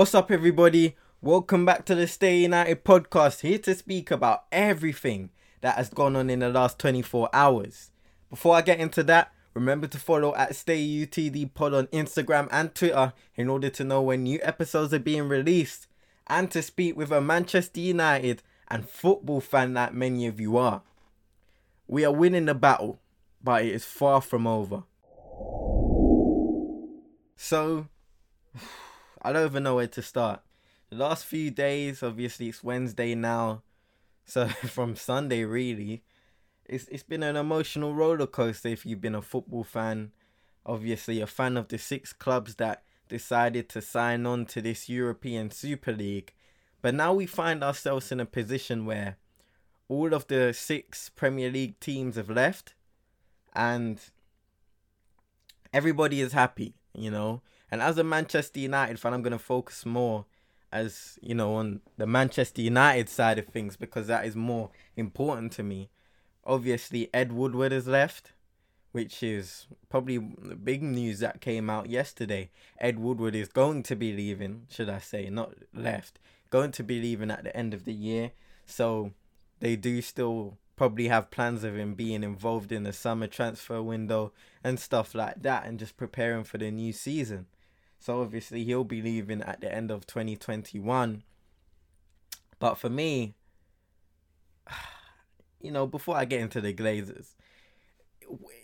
What's up, everybody? Welcome back to the Stay United podcast. Here to speak about everything that has gone on in the last 24 hours. Before I get into that, remember to follow at Stay UTD Pod on Instagram and Twitter in order to know when new episodes are being released and to speak with a Manchester United and football fan that many of you are. We are winning the battle, but it is far from over. So, I don't even know where to start. The last few days, obviously, it's Wednesday now, so from Sunday, really, it's it's been an emotional roller coaster. If you've been a football fan, obviously a fan of the six clubs that decided to sign on to this European Super League, but now we find ourselves in a position where all of the six Premier League teams have left, and everybody is happy. You know, and as a Manchester United fan, I'm going to focus more as, you know, on the Manchester United side of things because that is more important to me. Obviously, Ed Woodward has left, which is probably the big news that came out yesterday. Ed Woodward is going to be leaving, should I say, not left, going to be leaving at the end of the year. So they do still probably have plans of him being involved in the summer transfer window and stuff like that and just preparing for the new season. So obviously he'll be leaving at the end of 2021. But for me, you know, before I get into the Glazers,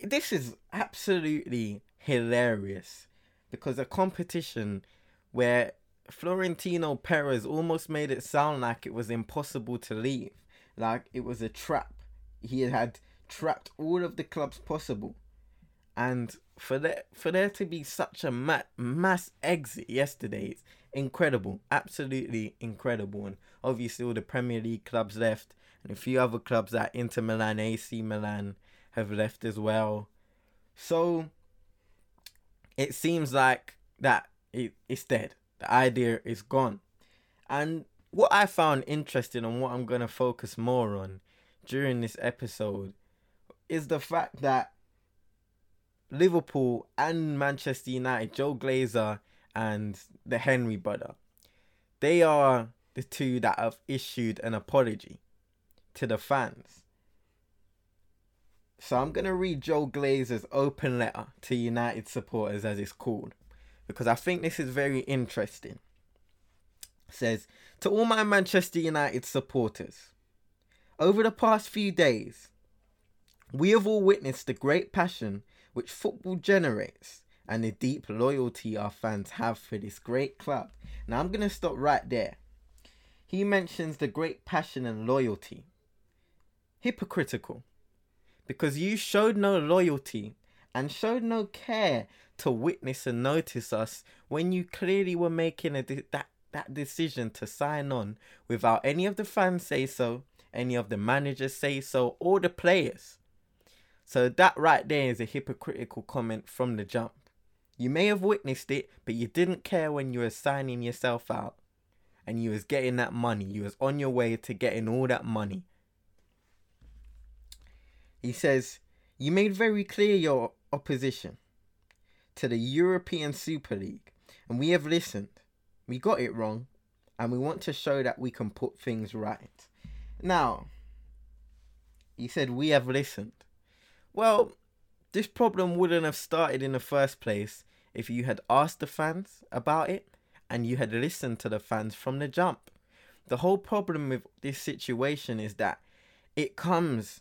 this is absolutely hilarious because a competition where Florentino Perez almost made it sound like it was impossible to leave, like it was a trap. He had trapped all of the clubs possible, and for there for there to be such a ma- mass exit yesterday, it's incredible, absolutely incredible. And obviously, all the Premier League clubs left, and a few other clubs like Inter Milan, AC Milan have left as well. So it seems like that it, it's dead. The idea is gone. And what I found interesting and what I'm going to focus more on during this episode is the fact that Liverpool and Manchester United, Joel Glazer and the Henry brother, they are the two that have issued an apology to the fans. So I'm gonna read Joel Glazer's open letter to United supporters as it's called. Because I think this is very interesting. It says to all my Manchester United supporters, over the past few days, we have all witnessed the great passion which football generates and the deep loyalty our fans have for this great club. Now I'm going to stop right there. He mentions the great passion and loyalty. Hypocritical. Because you showed no loyalty and showed no care to witness and notice us when you clearly were making a de- that that decision to sign on without any of the fans say so, any of the managers say so, or the players. So that right there is a hypocritical comment from the jump. You may have witnessed it, but you didn't care when you were signing yourself out. And you was getting that money. You was on your way to getting all that money. He says, You made very clear your opposition to the European Super League. And we have listened. We got it wrong. And we want to show that we can put things right. Now, he said, We have listened. Well, this problem wouldn't have started in the first place if you had asked the fans about it and you had listened to the fans from the jump. The whole problem with this situation is that it comes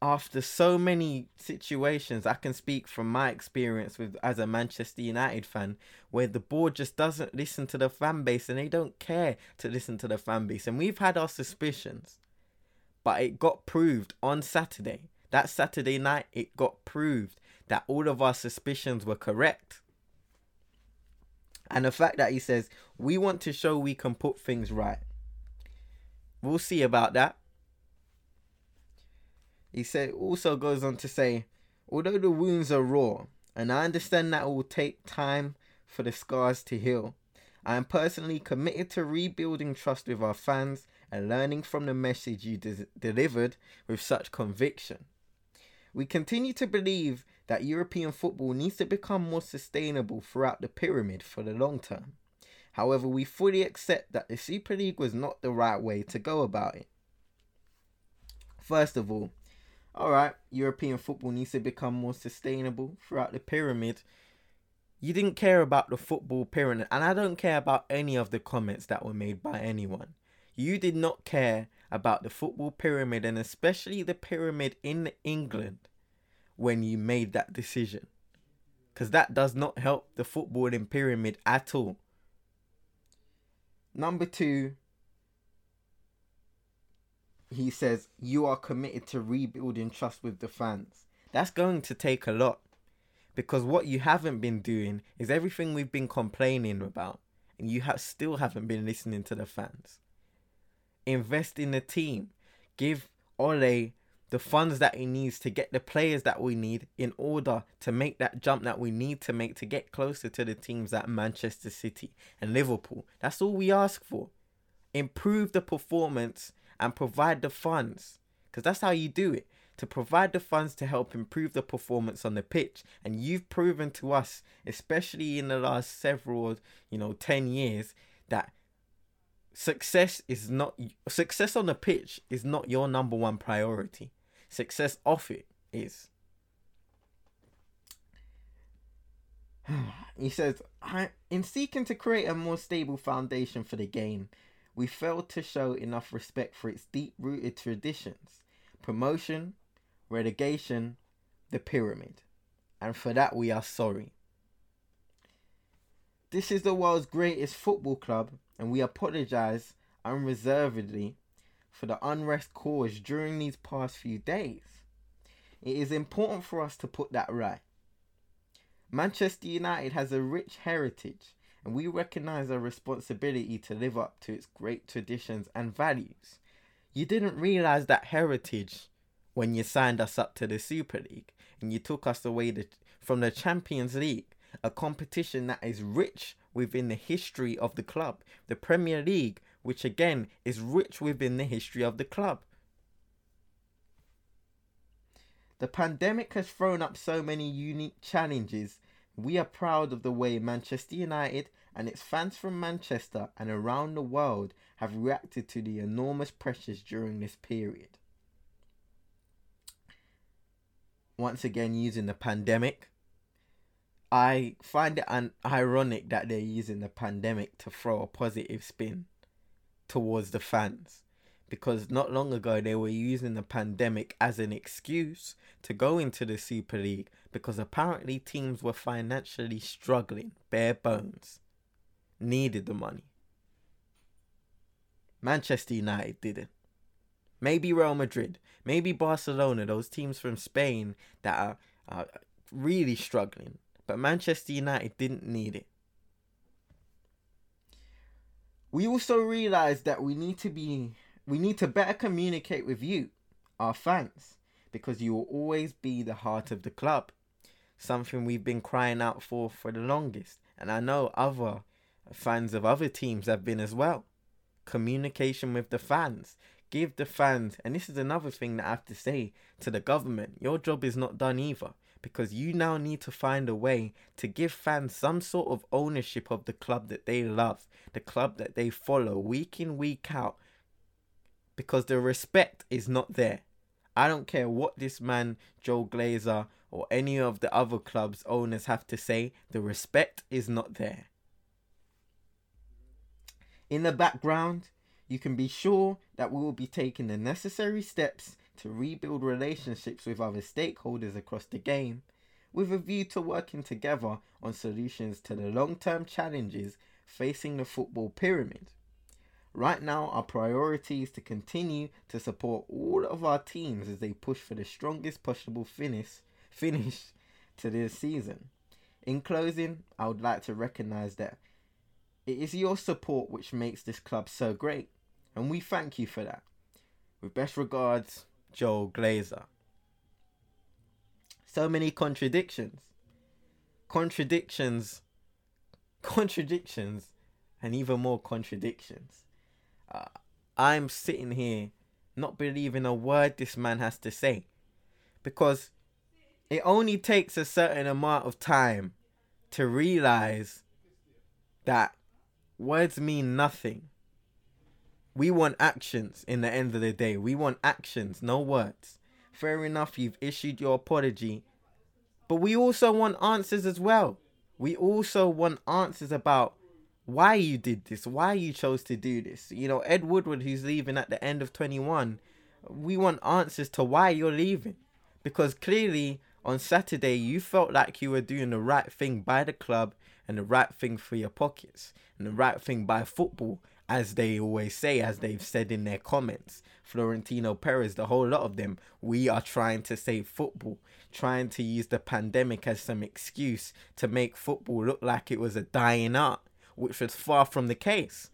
after so many situations. I can speak from my experience with as a Manchester United fan where the board just doesn't listen to the fan base and they don't care to listen to the fan base. And we've had our suspicions but it got proved on Saturday that Saturday night, it got proved that all of our suspicions were correct. And the fact that he says, we want to show we can put things right. We'll see about that. He said also goes on to say, although the wounds are raw, and I understand that it will take time for the scars to heal, I am personally committed to rebuilding trust with our fans and learning from the message you de- delivered with such conviction. We continue to believe that European football needs to become more sustainable throughout the pyramid for the long term. However, we fully accept that the Super League was not the right way to go about it. First of all, alright, European football needs to become more sustainable throughout the pyramid. You didn't care about the football pyramid, and I don't care about any of the comments that were made by anyone. You did not care about the football pyramid, and especially the pyramid in England when you made that decision. Because that does not help the footballing pyramid at all. Number two, he says, You are committed to rebuilding trust with the fans. That's going to take a lot. Because what you haven't been doing is everything we've been complaining about, and you have still haven't been listening to the fans. Invest in the team. Give Ole the funds that he needs to get the players that we need in order to make that jump that we need to make to get closer to the teams at Manchester City and Liverpool. That's all we ask for. Improve the performance and provide the funds because that's how you do it. To provide the funds to help improve the performance on the pitch, and you've proven to us, especially in the last several, you know, 10 years, that success is not success on the pitch is not your number one priority success off it is. he says, in seeking to create a more stable foundation for the game, we failed to show enough respect for its deep rooted traditions promotion, relegation, the pyramid. And for that, we are sorry. This is the world's greatest football club, and we apologize unreservedly for the unrest caused during these past few days. It is important for us to put that right. Manchester United has a rich heritage, and we recognise our responsibility to live up to its great traditions and values. You didn't realise that heritage when you signed us up to the Super League and you took us away to, from the Champions League, a competition that is rich within the history of the club. The Premier League which again is rich within the history of the club. The pandemic has thrown up so many unique challenges. We are proud of the way Manchester United and its fans from Manchester and around the world have reacted to the enormous pressures during this period. Once again, using the pandemic, I find it un- ironic that they're using the pandemic to throw a positive spin towards the fans because not long ago they were using the pandemic as an excuse to go into the Super League because apparently teams were financially struggling, bare bones, needed the money. Manchester United didn't. Maybe Real Madrid, maybe Barcelona, those teams from Spain that are, are really struggling. But Manchester United didn't need it we also realize that we need to be we need to better communicate with you, our fans, because you will always be the heart of the club. Something we've been crying out for for the longest, and I know other fans of other teams have been as well. Communication with the fans. Give the fans, and this is another thing that I have to say to the government your job is not done either because you now need to find a way to give fans some sort of ownership of the club that they love, the club that they follow week in, week out, because the respect is not there. I don't care what this man, Joel Glazer, or any of the other club's owners have to say, the respect is not there. In the background, you can be sure that we will be taking the necessary steps to rebuild relationships with other stakeholders across the game, with a view to working together on solutions to the long term challenges facing the football pyramid. Right now, our priority is to continue to support all of our teams as they push for the strongest possible finish, finish to this season. In closing, I would like to recognize that it is your support which makes this club so great, and we thank you for that. With best regards, Joel Glazer. So many contradictions. Contradictions. Contradictions. And even more contradictions. Uh, I'm sitting here not believing a word this man has to say. Because it only takes a certain amount of time to realize that words mean nothing. We want actions in the end of the day. We want actions, no words. Fair enough, you've issued your apology. But we also want answers as well. We also want answers about why you did this, why you chose to do this. You know, Ed Woodward, who's leaving at the end of 21, we want answers to why you're leaving. Because clearly, on Saturday, you felt like you were doing the right thing by the club and the right thing for your pockets and the right thing by football, as they always say, as they've said in their comments. Florentino Perez, the whole lot of them, we are trying to save football, trying to use the pandemic as some excuse to make football look like it was a dying art, which was far from the case.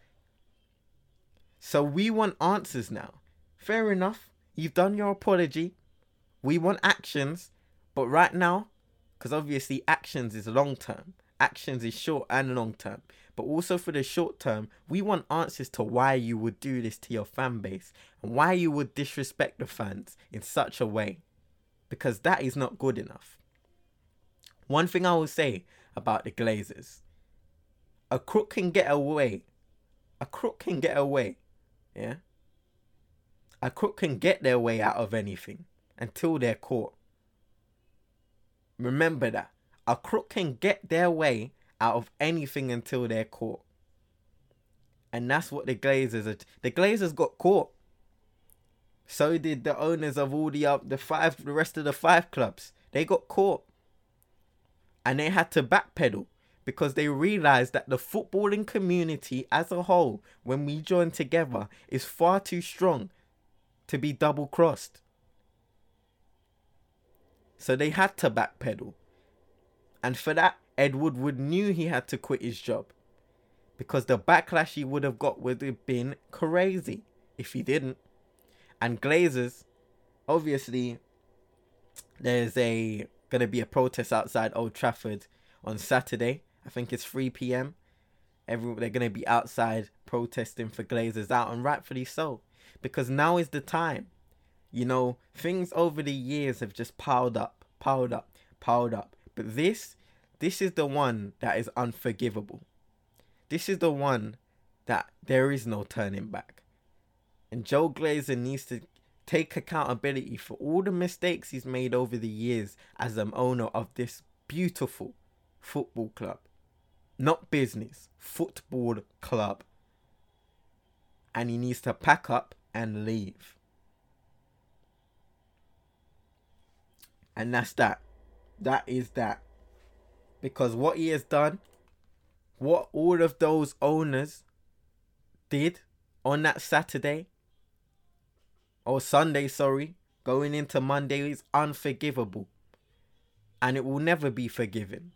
So we want answers now. Fair enough. You've done your apology. We want actions. But right now, because obviously actions is long term, actions is short and long term. But also for the short term, we want answers to why you would do this to your fan base and why you would disrespect the fans in such a way. Because that is not good enough. One thing I will say about the Glazers a crook can get away. A crook can get away. Yeah? A crook can get their way out of anything until they're caught. Remember that. A crook can get their way out of anything until they're caught. And that's what the Glazers are. The Glazers got caught. So did the owners of all the uh, the five the rest of the five clubs. They got caught. And they had to backpedal because they realized that the footballing community as a whole, when we join together, is far too strong to be double crossed. So they had to backpedal. And for that, Ed Woodward knew he had to quit his job. Because the backlash he would have got would have been crazy if he didn't. And Glazers, obviously, there's a gonna be a protest outside Old Trafford on Saturday. I think it's 3 p.m. Every they're gonna be outside protesting for Glazers out, and rightfully so, because now is the time. You know, things over the years have just piled up, piled up, piled up. But this, this is the one that is unforgivable. This is the one that there is no turning back. And Joel Glazer needs to take accountability for all the mistakes he's made over the years as an owner of this beautiful football club. Not business, football club. And he needs to pack up and leave. And that's that. That is that. Because what he has done, what all of those owners did on that Saturday, or Sunday, sorry, going into Monday is unforgivable. And it will never be forgiven.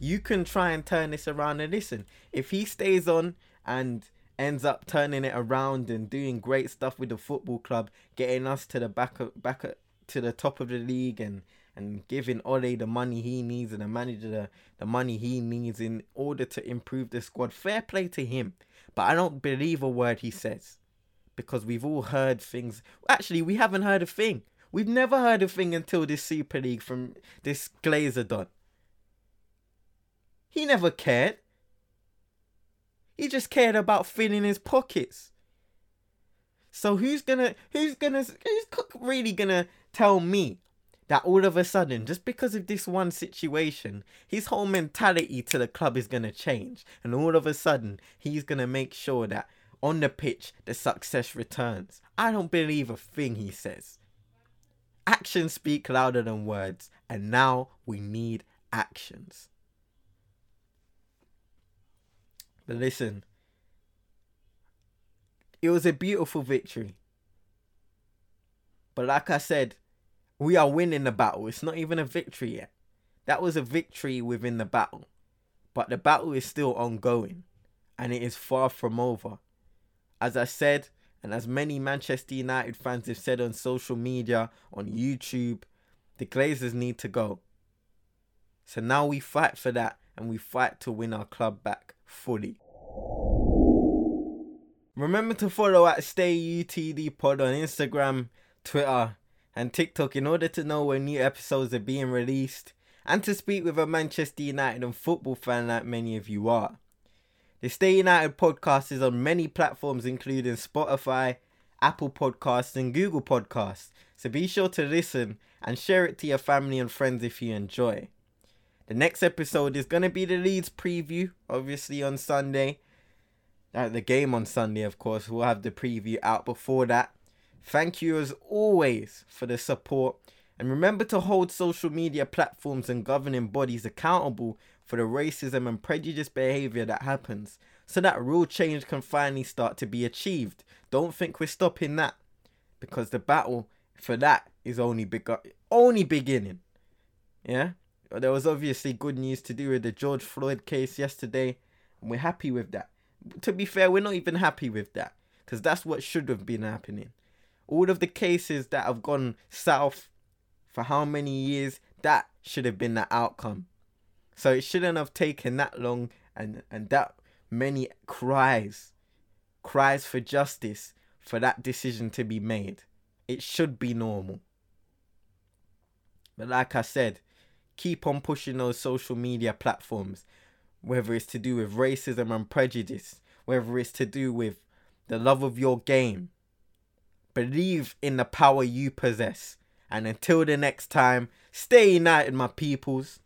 You can try and turn this around and listen. If he stays on and ends up turning it around and doing great stuff with the football club, getting us to the back of, back of, to the top of the league and and giving Ole the money he needs and the manager the, the money he needs in order to improve the squad. Fair play to him. But I don't believe a word he says. Because we've all heard things. Actually, we haven't heard a thing. We've never heard a thing until this Super League from this Glazer done. He never cared. He just cared about filling his pockets. So who's gonna who's gonna who's really gonna tell me that all of a sudden, just because of this one situation, his whole mentality to the club is gonna change, and all of a sudden he's gonna make sure that on the pitch the success returns. I don't believe a thing he says. Actions speak louder than words, and now we need actions. But listen, it was a beautiful victory. But like I said, we are winning the battle. It's not even a victory yet. That was a victory within the battle. But the battle is still ongoing. And it is far from over. As I said, and as many Manchester United fans have said on social media, on YouTube, the Glazers need to go. So now we fight for that and we fight to win our club back fully. Remember to follow at StayUTD Pod on Instagram, Twitter, and TikTok in order to know when new episodes are being released and to speak with a Manchester United and football fan like many of you are. The Stay United podcast is on many platforms, including Spotify, Apple Podcasts, and Google Podcasts. So be sure to listen and share it to your family and friends if you enjoy. The next episode is going to be the Leeds preview, obviously on Sunday. Uh, the game on Sunday, of course. We'll have the preview out before that. Thank you as always for the support. And remember to hold social media platforms and governing bodies accountable for the racism and prejudice behavior that happens so that real change can finally start to be achieved. Don't think we're stopping that because the battle for that is only beg- only beginning. Yeah? There was obviously good news to do with the George Floyd case yesterday, and we're happy with that. To be fair, we're not even happy with that because that's what should have been happening. All of the cases that have gone south for how many years, that should have been the outcome. So it shouldn't have taken that long and, and that many cries, cries for justice for that decision to be made. It should be normal. But like I said, keep on pushing those social media platforms, whether it's to do with racism and prejudice, whether it's to do with the love of your game. Believe in the power you possess. And until the next time, stay united, my peoples.